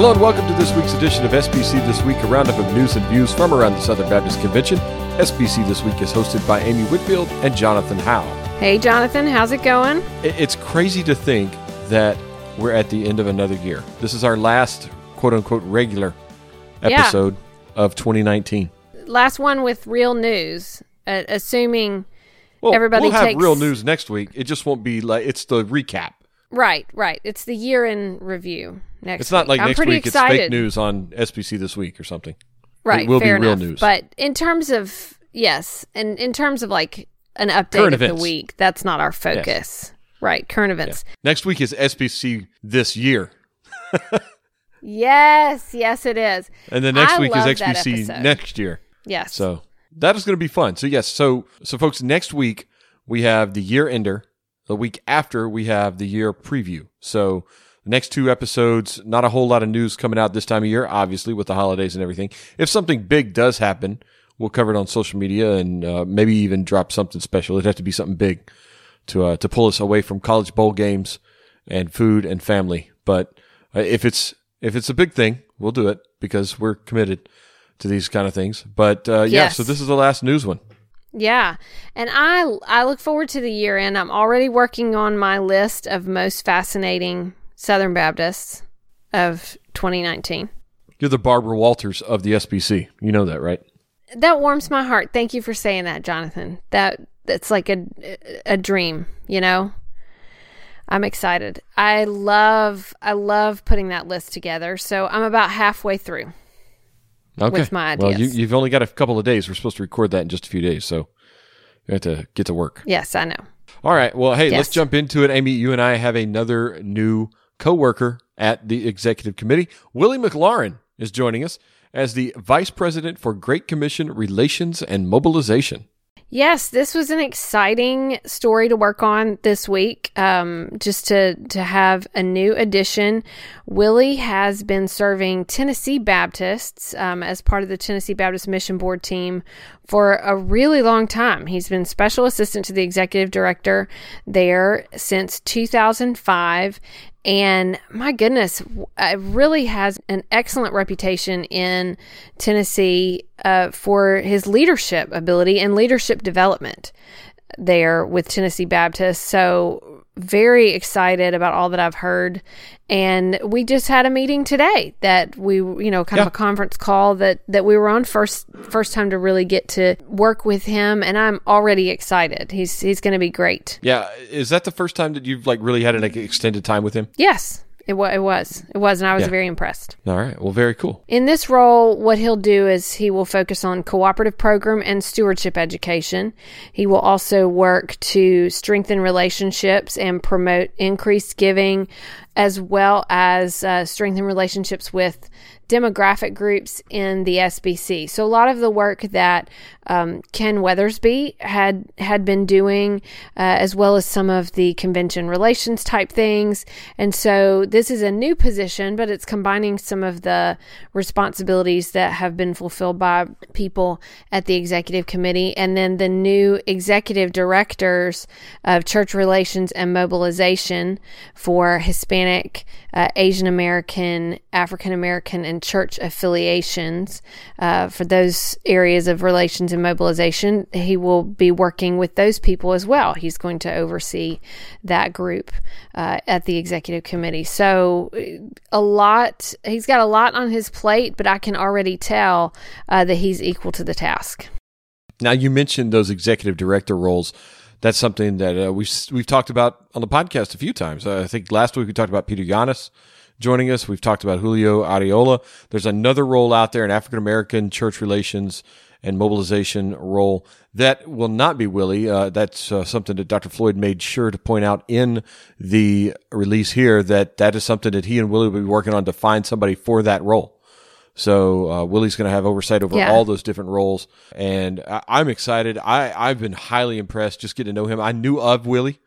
Hello and welcome to this week's edition of SBC This Week, a roundup of news and views from around the Southern Baptist Convention. SBC This Week is hosted by Amy Whitfield and Jonathan Howe. Hey, Jonathan, how's it going? It's crazy to think that we're at the end of another year. This is our last quote unquote regular Yeah. episode of 2019. Last one with real news, uh, assuming Well, Everybody we'll have takes- real news next week. It just won't be like it's the recap. Right, right. It's the year in review next. It's not week. like I'm next pretty week excited. it's fake news on SBC this week or something. Right, It will fair be real enough. news. But in terms of yes, and in terms of like an update Current of events. the week, that's not our focus. Right, current events. Next week is SBC this year. Yes, yes, it is. And the next I week is SBC next year. Yes. So that is going to be fun. So yes, so so folks, next week we have the year ender. The week after we have the year preview. So the next two episodes, not a whole lot of news coming out this time of year, obviously with the holidays and everything. If something big does happen, we'll cover it on social media and uh, maybe even drop something special. It'd have to be something big to uh, to pull us away from college bowl games and food and family. But uh, if it's if it's a big thing, we'll do it because we're committed to these kind of things. But uh, yeah, so this is the last news one. Yeah. And I I look forward to the year end. I'm already working on my list of most fascinating Southern Baptists of 2019. You're the Barbara Walters of the SBC. You know that, right? That warms my heart. Thank you for saying that, Jonathan. That that's like a a dream, you know. I'm excited. I love I love putting that list together. So I'm about halfway through. Okay. With my Well, you, you've only got a couple of days. We're supposed to record that in just a few days, so you have to get to work. Yes, I know. All right. Well, hey, let's jump into it. Amy, you and I have another new coworker at the executive committee. Willie McLaurin is joining us as the vice president for Great Commission Relations and Mobilization. Yes, this was an exciting story to work on this week. Um, just to to have a new addition. Willie has been serving Tennessee Baptists um, as part of the Tennessee Baptist Mission Board team for a really long time. He's been special assistant to the executive director there since 2005. And my goodness, uh, really has an excellent reputation in Tennessee uh, for his leadership ability and leadership development there with Tennessee Baptist. So, very excited about all that I've heard. And we just had a meeting today that we, you know, kind Yeah. of a conference call that that we were on first first time to really get to work with him and I'm already excited. He's he's going to be great. Yeah, is that the first time that you've like really had an like, extended time with him? Yes, it, wa- it was. It was and I was Yeah. very impressed. All right. Well, very cool. In this role, what he'll do is he will focus on cooperative program and stewardship education. He will also work to strengthen relationships and promote increased giving, as well as uh, strengthen relationships with demographic groups in the SBC. So a lot of the work that um, Ken Weathersby had had been doing, uh, as well as some of the convention relations type things. And so this is a new position, but it's combining some of the responsibilities that have been fulfilled by people at the executive committee, and then the new executive directors of church relations and mobilization for Hispanic, uh, Asian American, African American, and church affiliations. Uh, for those areas of relations and mobilization, he will be working with those people as well. He's going to oversee that group uh, at the executive committee. So, uh, a lot, he's got a lot on his plate, but I can already tell uh, that he's equal to the task. Now you mentioned those executive director roles. That's something that uh, we've we've talked about on the podcast a few times. Uh, I think last week we talked about Peter Yanes joining us. We've talked about Julio Arriola. There's another role out there, in African American church relations and mobilization role that will not be Willie. Uh, that's uh, something that Dr. Floyd made sure to point out in the release here that that is something that he and Willie will be working on to find somebody for that role. So uh, Willie's going to have oversight over Yeah. all those different roles, and I, I'm excited. I I've been highly impressed just getting to know him. I knew of Willie,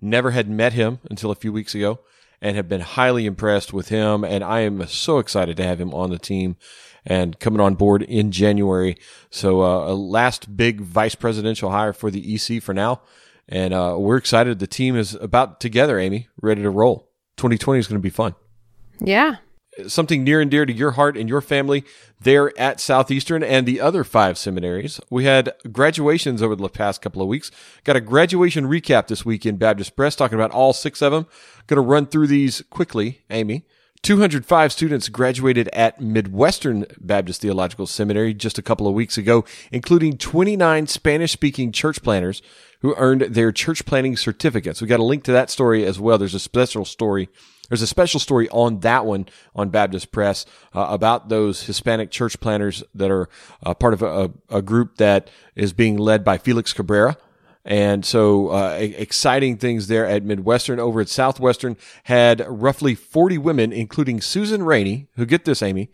never had met him until a few weeks ago, and have been highly impressed with him. And I am so excited to have him on the team and coming on board in January. So uh, a last big vice presidential hire for the EC for now, and uh, we're excited. The team is about together. Amy, ready to roll. 2020 is going to be fun. Yeah. Something near and dear to your heart and your family there at Southeastern and the other five seminaries. We had graduations over the past couple of weeks. Got a graduation recap this week in Baptist Press, talking about all six of them. Going to run through these quickly, Amy. 205 students graduated at Midwestern Baptist Theological Seminary just a couple of weeks ago, including 29 Spanish speaking church planters who earned their church planting certificates. We got a link to that story as well. There's a special story. There's a special story on that one on Baptist Press uh, about those Hispanic church planters that are uh, part of a, a group that is being led by Felix Cabrera. And so, uh, exciting things there at Midwestern. Over at Southwestern, had roughly 40 women, including Susan Rainey, who get this, Amy,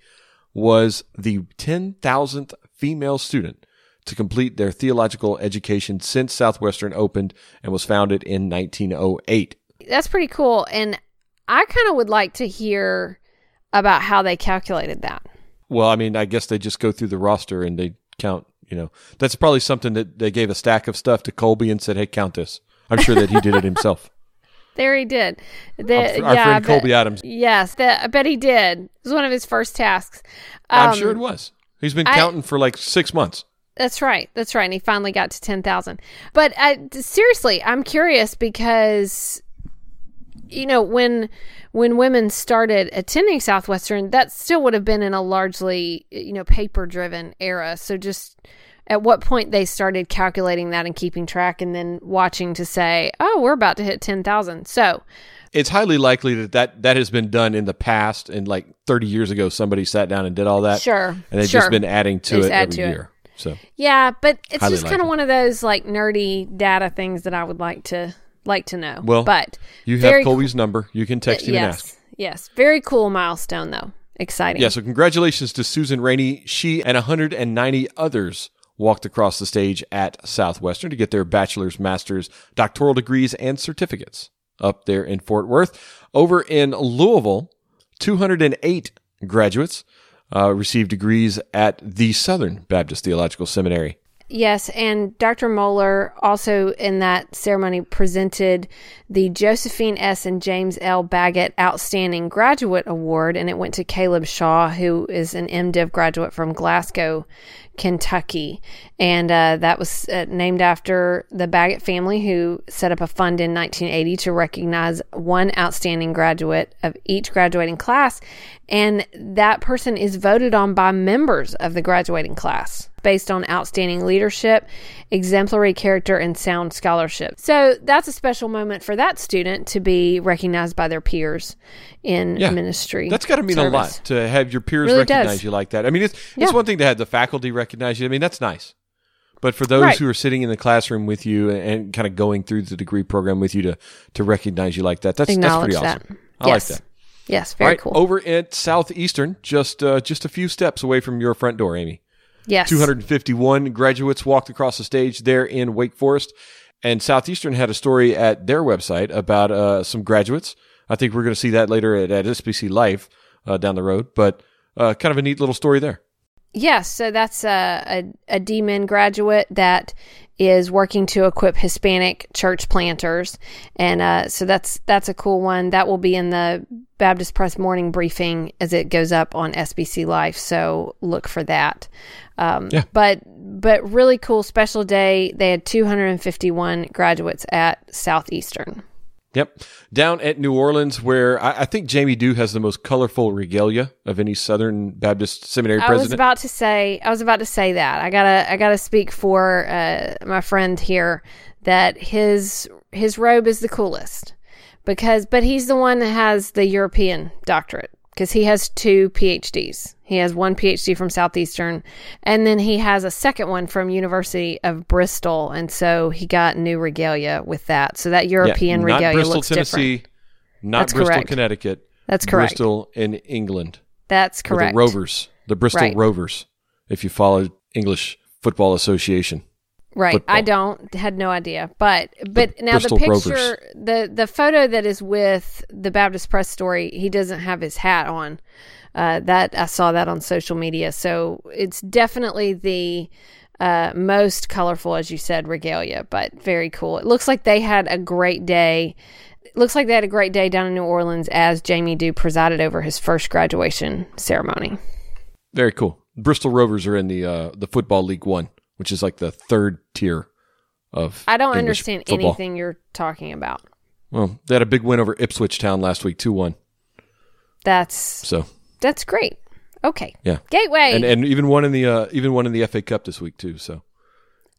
was the 10,000th female student to complete their theological education since Southwestern opened and was founded in 1908. That's pretty cool. And I kind of would like to hear about how they calculated that. Well, I mean, I guess they just go through the roster and they count you know, that's probably something that they gave a stack of stuff to Colby and said, "Hey, count this." I'm sure that he did it himself. There he did. The, our, our yeah, friend Colby Adams. Yes, the, I bet he did. It was one of his first tasks. Um, I'm sure it was. He's been counting I, for like six months. That's right. That's right. And he finally got to 10,000. But uh, seriously, I'm curious because, you know, when when women started attending Southwestern, that still would have been in a largely, you know, paper driven era. So just at what point they started calculating that and keeping track and then watching to say, oh, we're about to hit 10,000. So it's highly likely that, that that has been done in the past. And like 30 years ago, somebody sat down and did all that. Sure. And they've sure. just been adding to it add every to year. It. So yeah, but it's highly just kind of one of those like nerdy data things that I would like to like to know. Well, but you have Colby's cool. number. You can text him yes, and ask. Yes, very cool milestone though. Exciting. Yeah. So congratulations to Susan Rainey. She and 190 others walked across the stage at Southwestern to get their bachelor's, master's, doctoral degrees, and certificates up there in Fort Worth. Over in Louisville, 208 graduates uh, received degrees at the Southern Baptist Theological Seminary. Yes, and Dr. Mohler also in that ceremony presented the Josephine S. and James L. Baggett Outstanding Graduate Award, and it went to Caleb Shaw, who is an MDiv graduate from Glasgow, Kentucky. And uh, that was uh, named after the Baggett family, who set up a fund in 1980 to recognize one outstanding graduate of each graduating class. And that person is voted on by members of the graduating class based on outstanding leadership, exemplary character, and sound scholarship. So that's a special moment for that student to be recognized by their peers in yeah, ministry. That's got to mean service. a lot to have your peers really recognize does. you like that. I mean, it's it's Yeah. one thing to have the faculty recognize you. I mean, that's nice. But for those Right. who are sitting in the classroom with you and, and kind of going through the degree program with you to to recognize you like that, that's that's pretty that. awesome. I yes. like that. Yes, very right, cool. over at Southeastern, just uh, just a few steps away from your front door, Amy. yes. 251 graduates walked across the stage there in Wake Forest. And Southeastern had a story at their website about uh, some graduates. I think we're going to see that later at, at SBC Life uh, down the road, but uh, kind of a neat little story there. Yes, so that's a, a, a DMin graduate that is working to equip Hispanic church planters, and uh, so that's that's a cool one. That will be in the Baptist Press morning briefing as it goes up on SBC Life. So look for that. Um, Yeah. But but really cool special day. They had 251 graduates at Southeastern. Yep. Down at New Orleans, where I, I think Jamie Dew has the most colorful regalia of any Southern Baptist Seminary president. I was about to say I was about to say that. I gotta I gotta speak for uh, my friend here that his his robe is the coolest because but he's the one that has the European doctorate because he has two PhDs. He has one PhD from Southeastern, and then he has a second one from University of Bristol, and so he got new regalia with that. So that Yeah, European not regalia Bristol, looks Tennessee, different. not That's Bristol, correct. Connecticut. That's correct. Bristol in England. That's correct. The Rovers, the Bristol Right. Rovers, if you follow English Football Association. Right. football. I don't had no idea. But but now Bristol the Rovers. picture the the photo that is with the Baptist Press story, he doesn't have his hat on. Uh, that I saw that on social media. So it's definitely the uh, most colorful, as you said, regalia, but very cool. It looks like they had a great day. looks like they had a great day down in New Orleans as Jamie Dew presided over his first graduation ceremony. Very cool. Bristol Rovers are in the uh, the football league one, which is like the third tier of. I don't English understand football. anything you're talking about. Well, they had a big win over Ipswich Town last week, two one. That's So that's great. Okay. Yeah. Gateway. and and even one in the uh, even one in the FA Cup this week too. So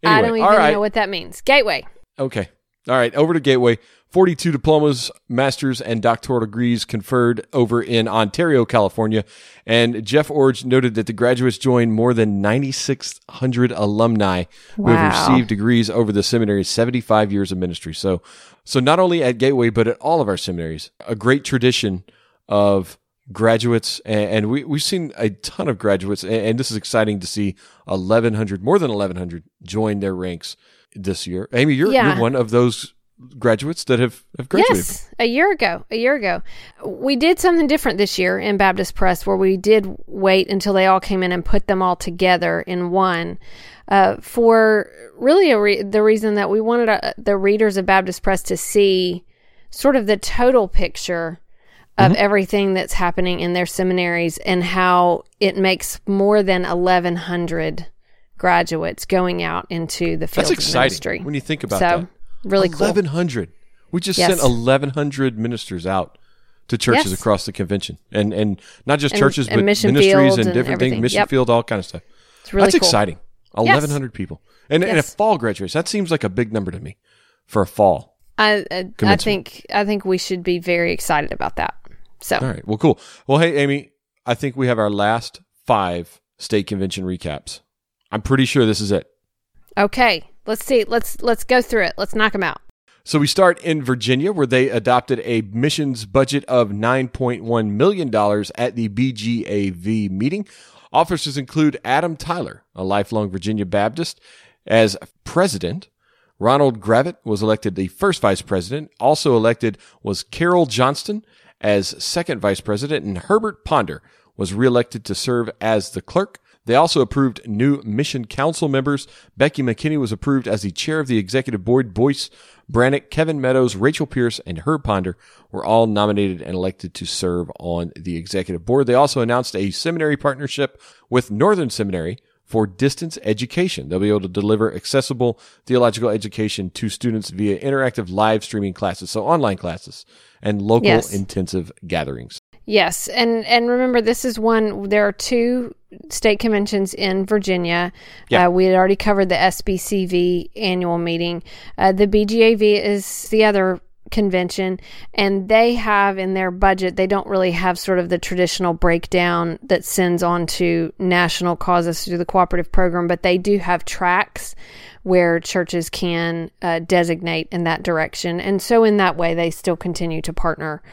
I don't even right, know what that means. Gateway. okay, all right. Over to Gateway. Forty-two diplomas, masters, and doctoral degrees conferred over in Ontario, California. And Jeff Iorg noted that the graduates joined more than 9,600 alumni who have received degrees over the seminary's 75 years of ministry. So, so not only at Gateway, but at all of our seminaries, a great tradition of graduates. And, we, we've seen a ton of graduates. And, and this is exciting to see 1,100, more than 1,100 join their ranks this year. Amy, you're, Yeah. you're one of those graduates that have, have graduated. Yes, a year ago. A year ago. We did something different this year in Baptist Press where we did wait until they all came in and put them all together in one. Uh, for really a re- the reason that we wanted uh, the readers of Baptist Press to see sort of the total picture of everything that's happening in their seminaries and how it makes more than 1,100 graduates going out into the field That's exciting ministry. when you think about so, that. Really cool. 1,100. We just Yes. sent 1,100 ministers out to churches Yes. across the convention, and and not just And- churches, and but ministries and different everything. things, mission Yep. field, all kind of stuff. It's really That's cool. exciting. 1,100 people, and and a fall graduates, That seems like a big number to me for a fall. I I, I think I think we should be very excited about that. So All right. Well, cool. Well, hey, Amy, I think we have our last five state convention recaps. I'm pretty sure this is it. okay, let's see. Let's let's go through it. Let's knock them out. So we start in Virginia, where they adopted a missions budget of $9.1 million at the BGAV meeting. Officers include Adam Tyler, a lifelong Virginia Baptist, as president. Ronald Gravitt was elected the first vice president. Also elected was Carol Johnston as second vice president, and Herbert Ponder was reelected to serve as the clerk. They also approved new mission council members. Becky McKinney was approved as the chair of the executive board. Boyce Brannick, Kevin Meadows, Rachel Pierce, and Herb Ponder were all nominated and elected to serve on the executive board. They also announced a seminary partnership with Northern Seminary for distance education. They'll be able to deliver accessible theological education to students via interactive live streaming classes, so online classes and local Yes. intensive gatherings. Yes, and and remember, this is one. There are two state conventions in Virginia. Yeah. Uh, we had already covered the SBCV annual meeting. Uh, the BGAV is the other convention, and they have in their budget. They don't really have sort of the traditional breakdown that sends on to national causes through the cooperative program, but they do have tracks where churches can uh, designate in that direction. And so, in that way, they still continue to partner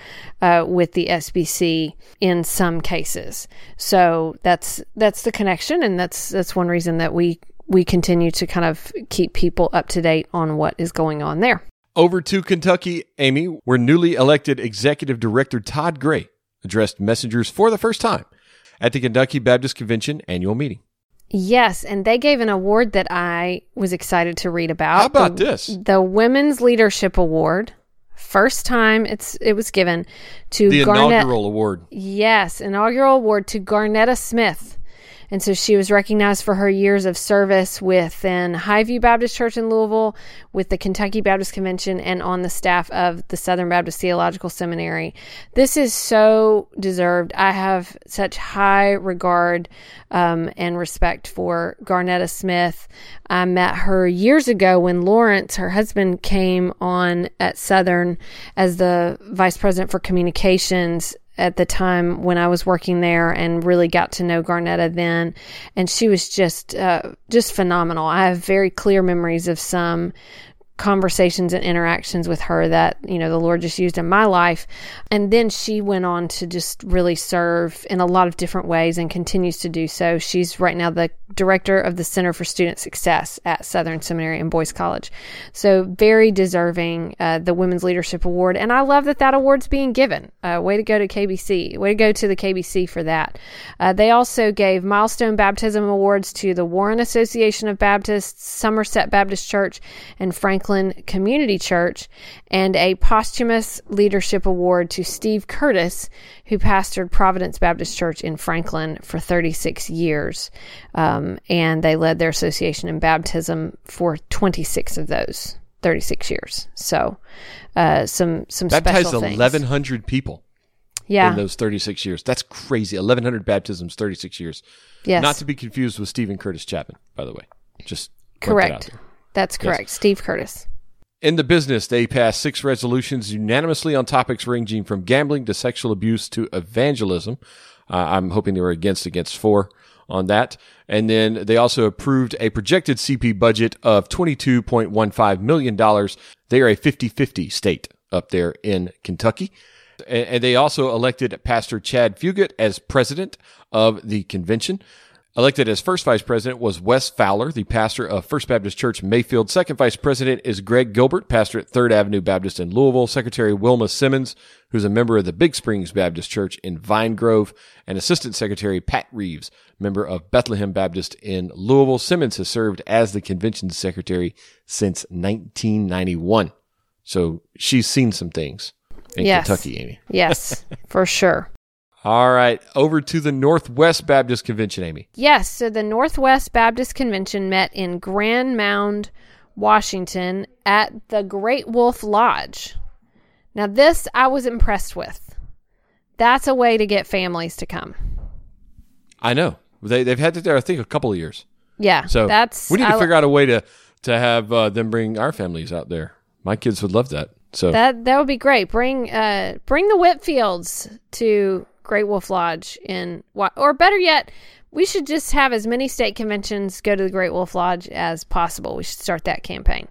uh, with the SBC in some cases. So that's that's the connection, and that's that's one reason that we we continue to kind of keep people up to date on what is going on there. Over to Kentucky, Amy, where newly elected executive director Todd Gray addressed messengers for the first time at the Kentucky Baptist Convention annual meeting. Yes, and they gave an award that I was excited to read about. How about the, this? The Women's Leadership Award. First time it's it was given to The Garnett. inaugural award. Yes, inaugural award to Garnetta Smith. And so she was recognized for her years of service within Highview Baptist Church in Louisville, with the Kentucky Baptist Convention, and on the staff of the Southern Baptist Theological Seminary. This is so deserved. I have such high regard um, and respect for Garnetta Smith. I met her years ago when Lawrence, her husband, came on at Southern as the vice president for communications at the time when I was working there and really got to know Garnetta then. And she was just, uh, just phenomenal. I have very clear memories of some conversations and interactions with her that you know the lord just used in my life. And then she went on to just really serve in a lot of different ways and continues to do so. She's right now the director of the center for student success at southern seminary and Boyce college. So very deserving uh, the women's leadership award. And i love that that award's being given. Uh, way to go to kbc way to go to the kbc for that. Uh, they also gave milestone baptism awards to the warren association of baptists somerset baptist church and franklin Franklin Community Church, and a posthumous leadership award to Steve Curtis, who pastored Providence Baptist Church in Franklin for 36 years. Um, and they led their association in baptism for 26 of those 36 years. So, uh, some some Baptized special things. 1,100 people yeah. in those 36 years. That's crazy. 1,100 baptisms, 36 years. yes. Not to be confused with Steven Curtis Chapman, by the way. Just correct. That's correct. Steve Curtis. In the business, they passed six resolutions unanimously on topics ranging from gambling to sexual abuse to evangelism. Uh, I'm hoping they were against against four on that. And then they also approved a projected CP budget of $22.15 million. They are a 50 50 state up there in Kentucky. And they also elected Pastor Chad Fugit as president of the convention. Elected as first vice president was Wes Fowler, the pastor of First Baptist Church Mayfield. Second vice president is Greg Gilbert, pastor at Third Avenue Baptist in Louisville. Secretary Wilma Simmons, who's a member of the Big Springs Baptist Church in Vine Grove. And assistant secretary Pat Reeves, member of Bethlehem Baptist in Louisville. Simmons has served as the convention secretary since 1991. So she's seen some things in Yes. Kentucky, Amy. Yes, for sure. All right, over to the Northwest Baptist Convention, Amy. Yes, so the Northwest Baptist Convention met in Grand Mound, Washington at the Great Wolf Lodge. Now, this I was impressed with. That's a way to get families to come. I know they they've had it there. I think a couple of years. Yeah, So that's we need to I- figure out a way to to have uh, them bring our families out there. My kids would love that. So that that would be great. Bring uh bring the Whitfields to Great Wolf Lodge in or better yet, we should just have as many state conventions go to the Great Wolf Lodge as possible. We should start that campaign.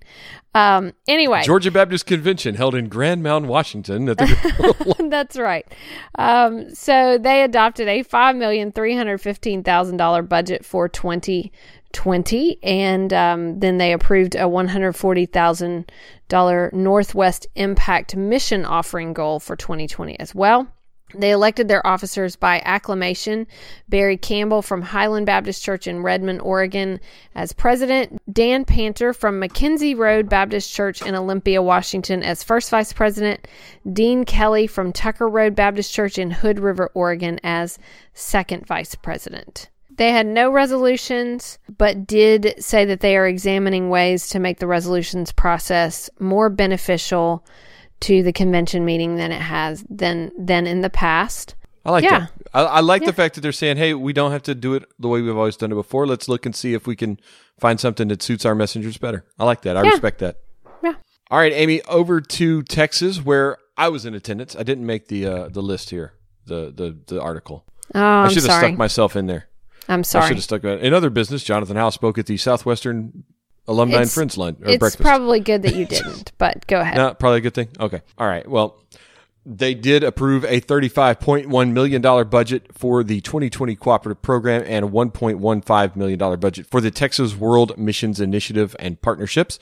Um anyway, Georgia Baptist Convention held in Grand Mound, Washington. At the, That's right. Um, so they adopted a five million three hundred fifteen thousand dollar budget for twenty twenty, and um, then they approved a one hundred forty thousand dollar Northwest Impact Mission offering goal for twenty twenty as well. They elected their officers by acclamation. Barry Campbell from Highland Baptist Church in Redmond, Oregon, as president. Dan Panter from McKenzie Road Baptist Church in Olympia, Washington, as first vice president. Dean Kelly from Tucker Road Baptist Church in Hood River, Oregon, as second vice president. They had no resolutions, but did say that they are examining ways to make the resolutions process more beneficial to the convention meeting than it has than than in the past. I like Yeah. that. I, I like the fact that they're saying, "Hey, we don't have to do it the way we've always done it before. Let's look and see if we can find something that suits our messengers better." I like that. I Yeah. respect that. Yeah. All right, Amy, over to Texas, where I was in attendance. I didn't make the uh, the list here, the the the article. Oh, I'm I'm should have stuck myself in there. I'm sorry. I should have stuck in other business. Jonathan Howe spoke at the Southwestern Alumni and It's- Friends lunch or breakfast. It's breakfast. probably good that you didn't, but go ahead. No, probably a good thing. Okay. All right. Well, they did approve a $35.1 million budget for the 2020 cooperative program and a $1.15 million budget for the Texas World Missions Initiative and partnerships.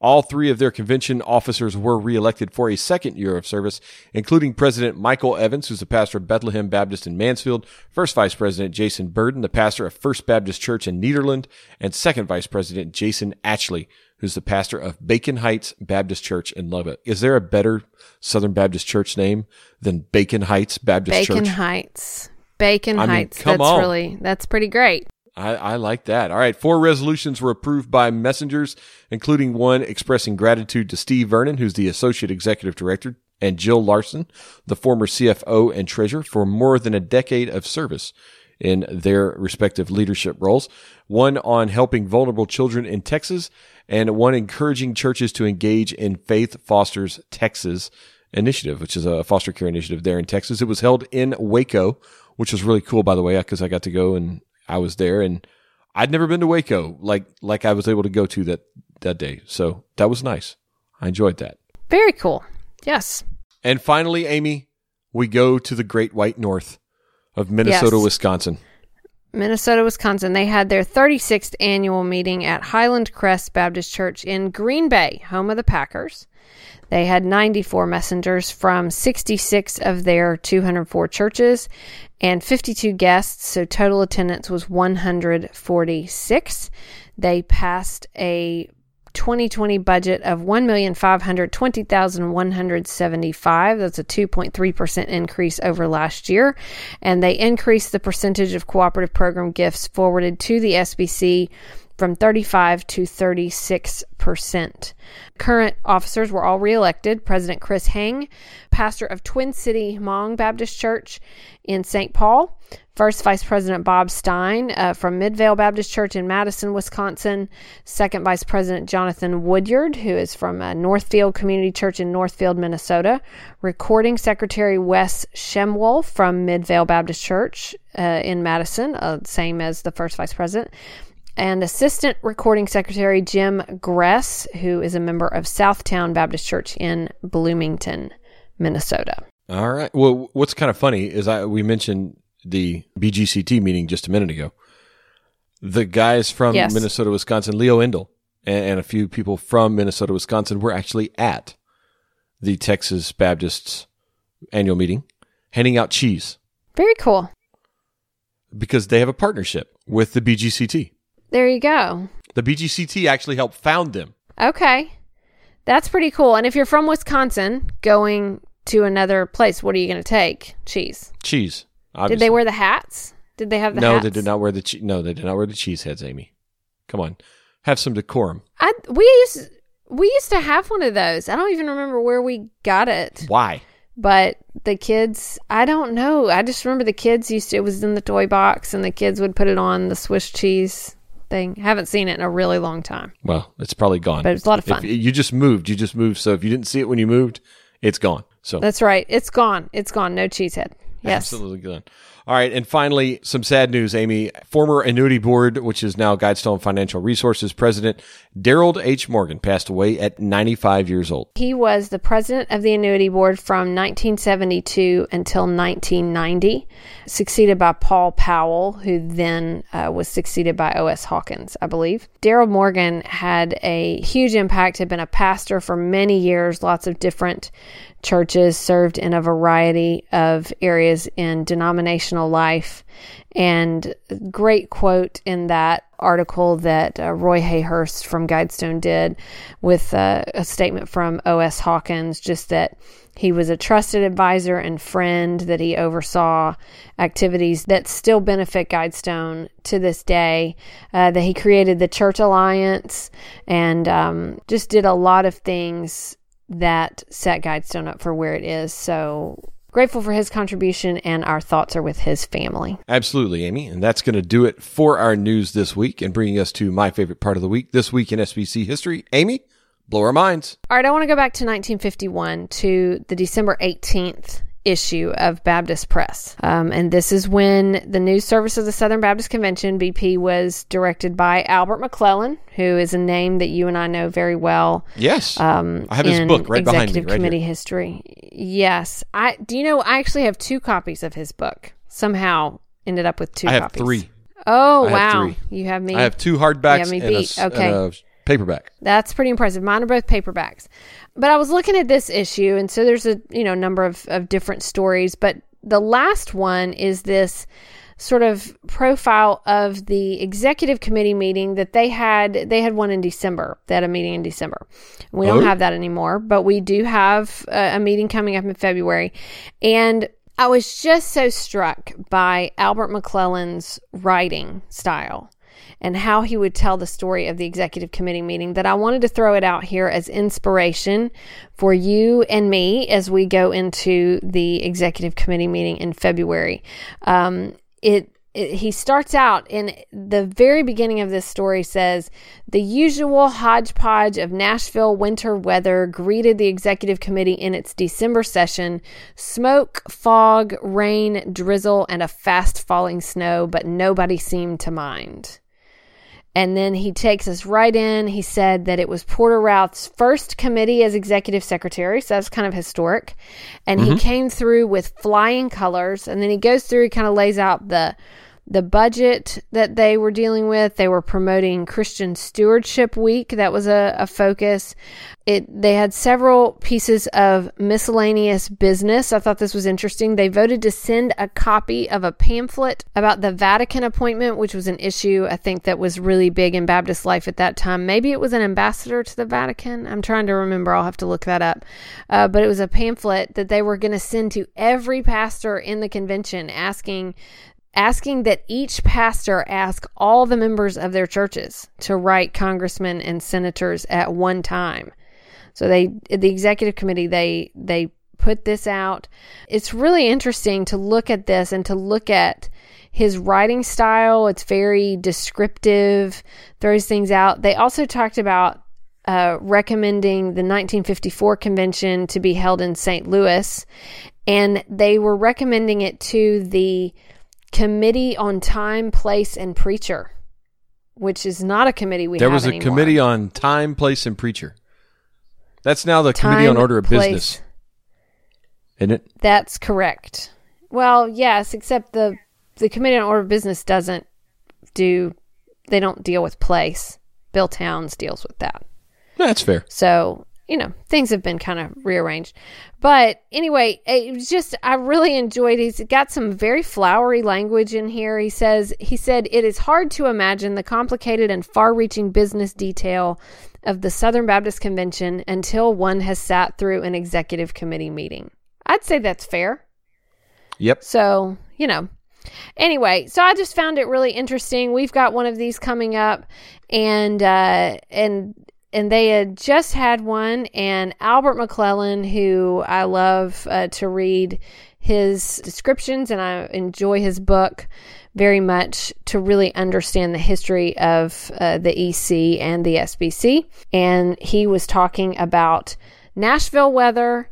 All three of their convention officers were reelected for a second year of service, including President Michael Evans, who's the pastor of Bethlehem Baptist in Mansfield, First Vice President Jason Burden, the pastor of First Baptist Church in Nederland, and Second Vice President Jason Atchley, who's the pastor of Bacon Heights Baptist Church in Lubbock. Is there a better Southern Baptist church name than Bacon Heights Baptist Bacon Church? Bacon Heights. Bacon I mean, Heights. come that's on. really that's pretty great. I, I like that. All right. Four resolutions were approved by messengers, including one expressing gratitude to Steve Vernon, who's the Associate Executive Director, and Jill Larson, the former CFO and Treasurer, for more than a decade of service in their respective leadership roles. One on helping vulnerable children in Texas, and one encouraging churches to engage in Faith Fosters Texas initiative, which is a foster care initiative there in Texas. It was held in Waco, which was really cool, by the way, because I got to go and I was there, and I'd never been to Waco like like I was able to go to that that day. So that was nice. I enjoyed that. Very cool. Yes. And finally, Amy, we go to the Great White North of Minnesota, Yes. Wisconsin. Minnesota, Wisconsin. They had their 36th annual meeting at Highland Crest Baptist Church in Green Bay, home of the Packers. They had 94 messengers from 66 of their 204 churches and 52 guests, so total attendance was 146. They passed a 2020 budget of 1,520,175. That's a 2.3% increase over last year. And they increased the percentage of cooperative program gifts forwarded to the SBC from 35 to 36 percent. Current officers were all reelected. President Chris Heng, pastor of Twin City Hmong Baptist Church in St. Paul. First Vice President Bob Stein uh, from Midvale Baptist Church in Madison, Wisconsin. Second Vice President Jonathan Woodyard, who is from uh, Northfield Community Church in Northfield, Minnesota. Recording Secretary Wes Shemwolf from Midvale Baptist Church uh, in Madison, uh, same as the first Vice President and Assistant Recording Secretary Jim Gress, who is a member of Southtown Baptist Church in Bloomington, Minnesota. All right. Well, what's kind of funny is I we mentioned the BGCT meeting just a minute ago. The guys from Yes. Minnesota, Wisconsin, Leo Endel, and, and a few people from Minnesota, Wisconsin, were actually at the Texas Baptists annual meeting, handing out cheese Very cool. because they have a partnership with the BGCT. There you go. The BGCT actually helped found them. Okay. That's pretty cool. And if you're from Wisconsin going to another place, what are you going to take? Cheese. Cheese. Did they wear the hats? Did they have the no, hats? they did not wear the che- no, they did not wear the cheese heads, Amy. Come on, have some decorum. I we used we used to have one of those. I don't even remember where we got it. Why? But the kids, I don't know. I just remember the kids used to, it was in the toy box and the kids would put it on the Swiss cheese thing. Haven't seen it in a really long time, Well, it's probably gone. but it's a lot of If fun. you just moved, you just moved. So if you didn't see it when you moved, it's gone. So That's right. It's gone. It's gone. No cheesehead. Yes. absolutely gone. All right, and finally, some sad news, Amy. Former annuity board, which is now Guidestone Financial Resources president, Darold H. Morgan, passed away at 95 years old. He was the president of the annuity board from 1972 until 1990, succeeded by Paul Powell, who then uh, was succeeded by O.S. Hawkins, I believe. Darold Morgan had a huge impact, had been a pastor for many years, lots of different churches, served in a variety of areas in denominational life. And great quote in that article that uh, Roy Hayhurst from Guidestone did with uh, a statement from O.S. Hawkins, just that he was a trusted advisor and friend, that he oversaw activities that still benefit Guidestone to this day, uh, that he created the Church Alliance and um, just did a lot of things that set Guidestone up for where it is. So grateful for his contribution, and our thoughts are with his family. Absolutely, Amy. And that's going to do it for our news this week and bringing us to my favorite part of the week, this week in SBC history. Amy, blow our minds. All right, I want to go back to 1951 to the December 18th issue of Baptist Press. Um, and this is when the News Service of the Southern Baptist Convention, BP, was directed by Albert McClellan, who is a name that you and I know very well. Yes. Um, I have his book right behind me, Executive right Committee here. history. Yes, I do. You know, I actually have two copies of his book. Somehow ended up with two. I have copies. three. Oh I have wow, three. you have me. I have two hardbacks You have me and, a, beat. and Okay. Paperback. That's pretty impressive. Mine are both paperbacks. But I was looking at this issue, and so there's a you know number of, of different stories. But the last one is this sort of profile of the executive committee meeting that they had. They had one in December. They had a meeting in December. We don't Oh. have that anymore, but we do have a, a meeting coming up in February. And I was just so struck by Albert McClellan's writing style and how he would tell the story of the executive committee meeting that I wanted to throw it out here as inspiration for you and me as we go into the executive committee meeting in February. Um, it, he starts out in the very beginning of this story says the usual hodgepodge of Nashville winter weather greeted the executive committee in its December session smoke, fog, rain, drizzle, and a fast falling snow, but nobody seemed to mind. And then he takes us right in. He said that it was Porter Routh's first committee as executive secretary. So that's kind of historic. And he mm-hmm. came through with flying colors. And then he goes through, he kind of lays out the the budget that they were dealing with. They were promoting Christian Stewardship Week. That was a, a focus. It, they had several pieces of miscellaneous business. I thought this was interesting. They voted to send a copy of a pamphlet about the Vatican appointment, which was an issue I think that was really big in Baptist life at that time. Maybe it was an ambassador to the Vatican. I'm trying to remember. I'll have to look that up. Uh, but it was a pamphlet that they were going to send to every pastor in the convention asking asking that each pastor ask all the members of their churches to write congressmen and senators at one time. So they the executive committee they they put this out. It's really interesting to look at this and to look at his writing style. It's very descriptive, throws things out. They also talked about uh, recommending the 1954 convention to be held in St. Louis, and they were recommending it to the Committee on Time, Place, and Preacher, which is not a committee we there was a anymore. committee on time, place, and preacher. That's now the Time, committee on order of place. business, isn't it? That's correct. Well, yes, except the the Committee on Order of Business doesn't do they don't deal with place. Bill Towns deals with that. That's fair. So, you know, things have been kind of rearranged. But anyway, it was just I really enjoyed he's got some very flowery language in here. He says he said it is hard to imagine the complicated and far-reaching business detail of the Southern Baptist Convention until one has sat through an executive committee meeting. I'd say that's fair. Yep. So, you know. Anyway, so I just found it really interesting. We've got one of these coming up and uh and and they had just had one and Albert McClellan who I love uh, to read his descriptions and I enjoy his book very much to really understand the history of uh, the EC and the SBC and he was talking about Nashville weather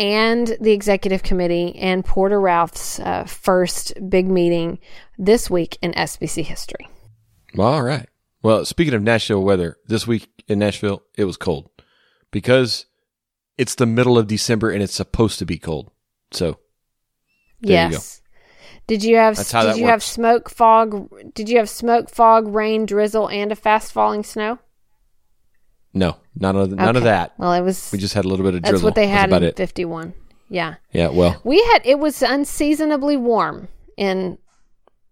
and the executive committee and Porter Routh's uh, first big meeting this week in SBC history. All right. Well, speaking of Nashville weather, this week in Nashville, it was cold because it's the middle of December and it's supposed to be cold. So There you yes. Did you have That's did you have smoke fog did you have smoke fog rain drizzle and a fast falling snow? no, none of none of that. Well, it was We just had a little bit of that's drizzle. what they had in 51. Yeah. Yeah. Well, We had it was unseasonably warm in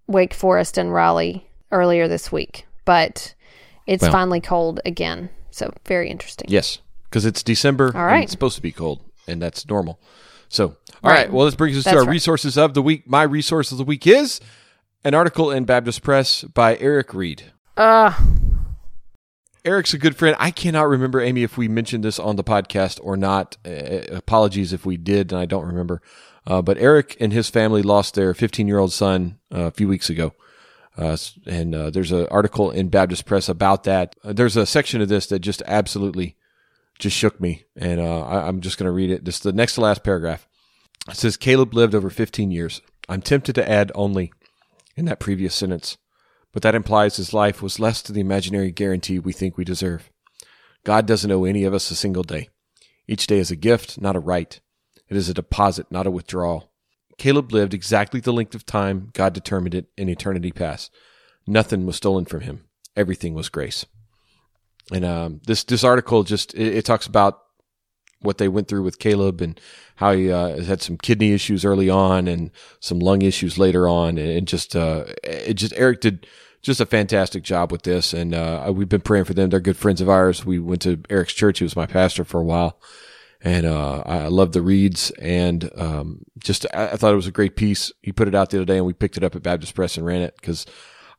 Wake Forest and Raleigh earlier this week, but it's Well. finally cold again. So very interesting. yes, because it's December. All right. and it's supposed to be cold, and that's normal. So, all right. Right. Well, this brings us to our right. resources of the week. My resource of the week is an article in Baptist Press by Eric Reed. Uh Eric's a good friend. I cannot remember, Amy, if we mentioned this on the podcast or not. Uh, apologies if we did, and I don't remember. Uh, but Eric and his family lost their 15 year old son uh, a few weeks ago. Uh, and uh, there's an article in Baptist Press about that. Uh, there's a section of this that just absolutely just shook me. And uh, I, I'm just going to read it. This is the next to last paragraph. It says Caleb lived over 15 years. I'm tempted to add only in that previous sentence but that implies his life was less to the imaginary guarantee we think we deserve. God doesn't owe any of us a single day. Each day is a gift, not a right. It is a deposit, not a withdrawal. Caleb lived exactly the length of time God determined it in eternity past. Nothing was stolen from him. Everything was grace. And um, this this article just it, it talks about what they went through with Caleb and how he uh, had some kidney issues early on and some lung issues later on, and it just uh, it just Eric did just a fantastic job with this, and uh, we've been praying for them. They're good friends of ours. We went to Eric's church; he was my pastor for a while, and uh, I love the Reeds, and um, just I, I thought it was a great piece. He put it out the other day, and we picked it up at Baptist Press and ran it because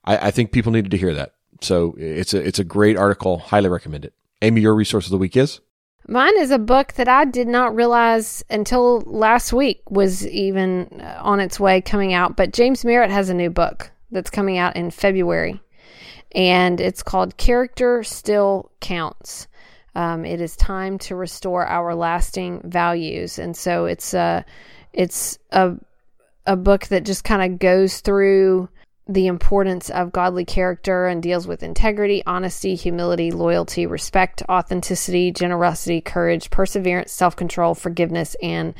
I, I think people needed to hear that. So it's a it's a great article. Highly recommend it. Amy, your resource of the week is. Mine is a book that I did not realize until last week was even uh, on its way coming out. But James Merritt has a new book that's coming out in February, and it's called Character Still Counts. Um, it is time to restore our lasting values, and so it's a it's a a book that just kind of goes through the importance of godly character and deals with integrity, honesty, humility, loyalty, respect, authenticity, generosity, courage, perseverance, self control, forgiveness, and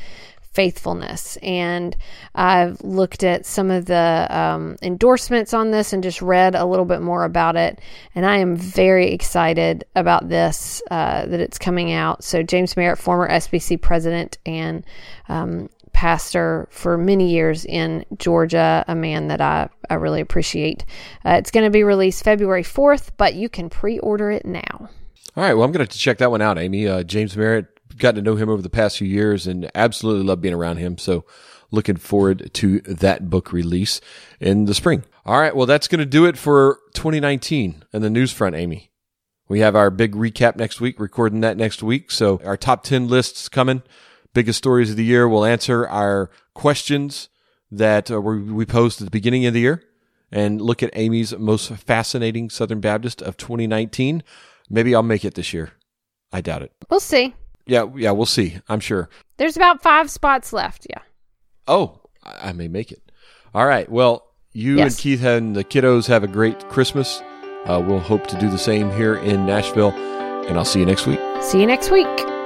faithfulness. And I've looked at some of the um, endorsements on this and just read a little bit more about it. And I am very excited about this, uh, that it's coming out. So, James Merritt, former SBC president and um, pastor for many years in Georgia, a man that I, I really appreciate. Uh, it's going to be released February 4th, but you can pre order it now. All right. Well, I'm going to check that one out, Amy. Uh, James Merritt, got to know him over the past few years and absolutely love being around him. So, looking forward to that book release in the spring. All right. Well, that's going to do it for 2019 and the news front, Amy. We have our big recap next week, recording that next week. So, our top 10 lists coming biggest stories of the year. We'll answer our questions that uh, we posed at the beginning of the year and look at Amy's most fascinating Southern Baptist of 2019. Maybe I'll make it this year. I doubt it. We'll see. Yeah, yeah, we'll see. I'm sure. There's about five spots left. Yeah. Oh, I may make it. All right. Well, you yes. and Keith and the kiddos have a great Christmas. Uh, we'll hope to do the same here in Nashville, and I'll see you next week. See you next week.